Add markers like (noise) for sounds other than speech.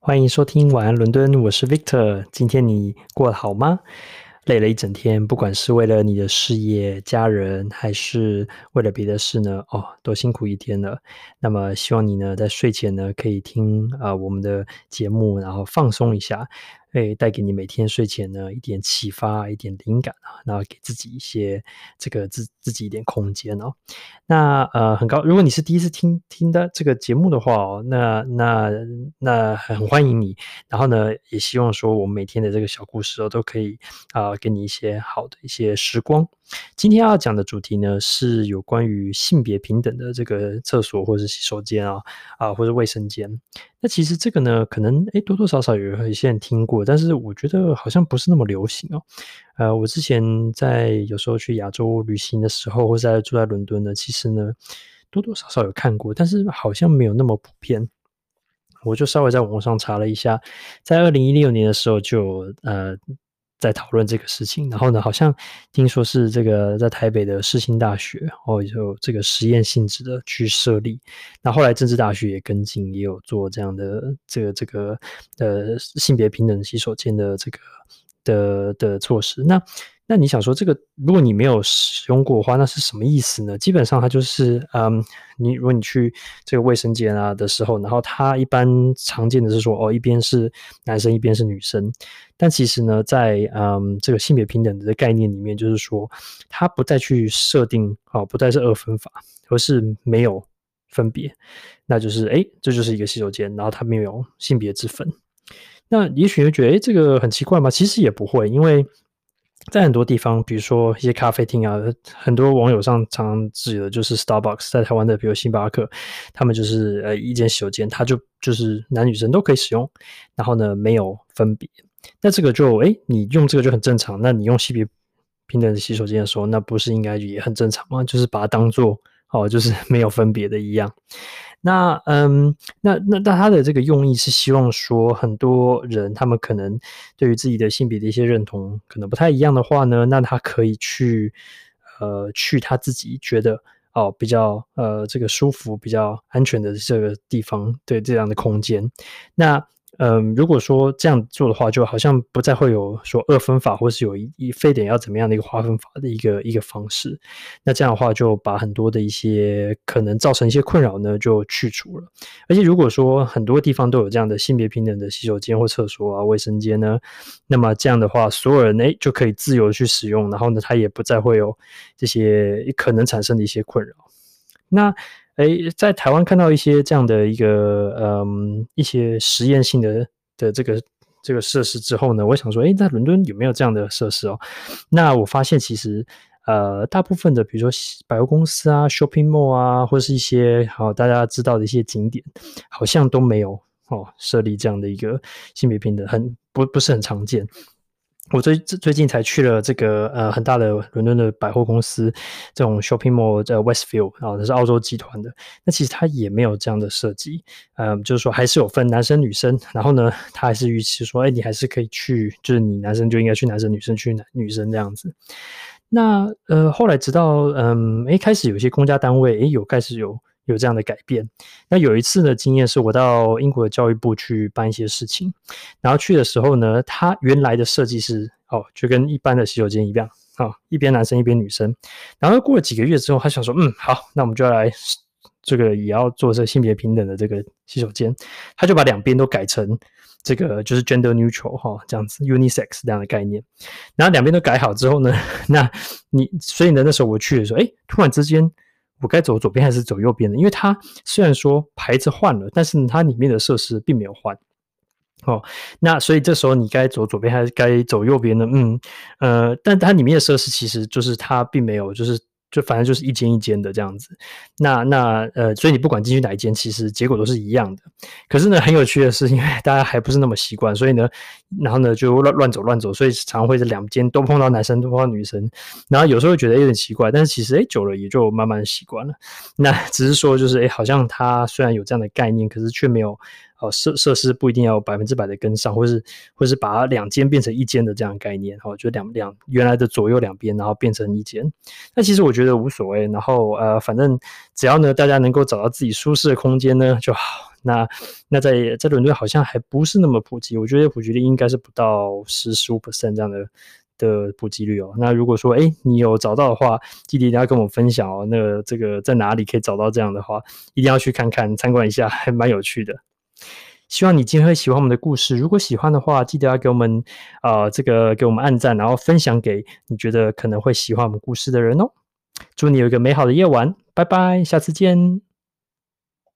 欢迎收听晚安伦敦，我是 Victor。今天你过得好吗？累了一整天，不管是为了你的事业、家人，还是为了别的事呢？哦，都辛苦一天了。那么希望你呢，在睡前呢，可以听啊、我们的节目，然后放松一下。会带给你每天睡前呢一点启发，一点灵感啊，然后给自己一些这个自自己一点空间哦。那呃很高，如果你是第一次听听的这个节目的话哦，那那那很欢迎你。然后呢，也希望说我们每天的这个小故事哦，都可以啊、给你一些好的一些时光。今天要讲的主题呢，是有关于性别平等的这个厕所或者洗手间啊啊或者卫生间。那其实这个呢，可能诶多多少少有一些人听过，但是我觉得好像不是那么流行哦。呃，我之前在有时候去亚洲旅行的时候，或者在住在伦敦呢，其实呢多多少少有看过，但是好像没有那么普遍。我就稍微在网上查了一下，在二零一六年的时候就呃。在讨论这个事情，然后呢，好像听说是这个在台北的世新大学哦，有这个实验性质的去设立。那后来政治大学也跟进，也有做这样的这个这个呃性别平等洗手间的这个的的措施。那那你想说这个，如果你没有使用过的话，那是什么意思呢？基本上它就是，嗯，你如果你去这个卫生间啊的时候，然后它一般常见的是说，哦，一边是男生，一边是女生。但其实呢，在嗯这个性别平等的概念里面，就是说它不再去设定，哦，不再是二分法，而是没有分别，那就是，诶，这就是一个洗手间，然后它没有性别之分。那也许会觉得，诶，这个很奇怪吗？其实也不会，因为。在很多地方，比如说一些咖啡厅啊，很多网友上常常指的就是 Starbucks，在台湾的，比如星巴克，他们就是呃一间洗手间，它就就是男女生都可以使用，然后呢没有分别。那这个就诶，你用这个就很正常。那你用性别平等的洗手间的时候，那不是应该也很正常吗？就是把它当做哦，就是 (laughs) 没有分别的一样。那嗯，那那那他的这个用意是希望说，很多人他们可能对于自己的性别的一些认同可能不太一样的话呢，那他可以去呃去他自己觉得哦比较呃这个舒服、比较安全的这个地方，对这样的空间，那。嗯，如果说这样做的话，就好像不再会有说二分法，或是有一非得要怎么样的一个划分法的一个一个方式。那这样的话，就把很多的一些可能造成一些困扰呢，就去除了。而且如果说很多地方都有这样的性别平等的洗手间或厕所啊、卫生间呢，那么这样的话，所有人诶就可以自由去使用，然后呢，他也不再会有这些可能产生的一些困扰。那。诶，在台湾看到一些这样的一个嗯一些实验性的的这个这个设施之后呢，我想说，诶，在伦敦有没有这样的设施哦？那我发现其实呃大部分的，比如说百货公司啊、shopping mall 啊，或是一些好大家知道的一些景点，好像都没有哦设立这样的一个性别平等，很不不是很常见。我最最近才去了这个呃很大的伦敦的百货公司，这种 shopping mall 在 Westfield 啊，它是澳洲集团的。那其实它也没有这样的设计，嗯、呃，就是说还是有分男生女生。然后呢，它还是预期说，哎，你还是可以去，就是你男生就应该去男生，女生去男女生这样子。那呃后来直到嗯，哎开始有些公家单位哎有开始有。有这样的改变。那有一次的经验是我到英国的教育部去办一些事情，然后去的时候呢，他原来的设计是哦，就跟一般的洗手间一样啊、一边男生一边女生。然后过了几个月之后，他想说，嗯，好，那我们就要来这个也要做这性别平等的这个洗手间，他就把两边都改成这个就是 gender neutral 哈、这样子 unisex 这样的概念。然后两边都改好之后呢，(laughs) 那你所以呢，那时候我去的时候，诶，突然之间。我该走左边还是走右边呢？因为它虽然说牌子换了，但是它里面的设施并没有换。哦，那所以这时候你该走左边还是该走右边呢？嗯，呃，但它里面的设施其实就是它并没有就是。就反正就是一间一间的这样子，那那呃，所以你不管进去哪一间，其实结果都是一样的。可是呢，很有趣的是，因为 (laughs) 大家还不是那么习惯，所以呢，然后呢就乱乱走乱走，所以常会是两间都碰到男生，都碰到女生。然后有时候觉得有点奇怪，但是其实诶久了也就慢慢习惯了。那只是说就是诶好像它虽然有这样的概念，可是却没有哦，设设施不一定要百分之百的跟上，或是或是把两间变成一间的这样概念，哦，就两两原来的左右两边，然后变成一间。那其实我觉得无所谓，然后呃，反正只要呢大家能够找到自己舒适的空间呢就好。那那在在伦敦好像还不是那么普及，我觉得普及率应该是不到十十五 percent 这样的。的普及率哦，那如果说哎，你有找到的话，记得一定要跟我分享哦。那这个在哪里可以找到这样的话，一定要去看看参观一下，还蛮有趣的。希望你今天会喜欢我们的故事，如果喜欢的话，记得要给我们、呃、这个给我们按赞，然后分享给你觉得可能会喜欢我们故事的人哦。祝你有一个美好的夜晚，拜拜，下次见。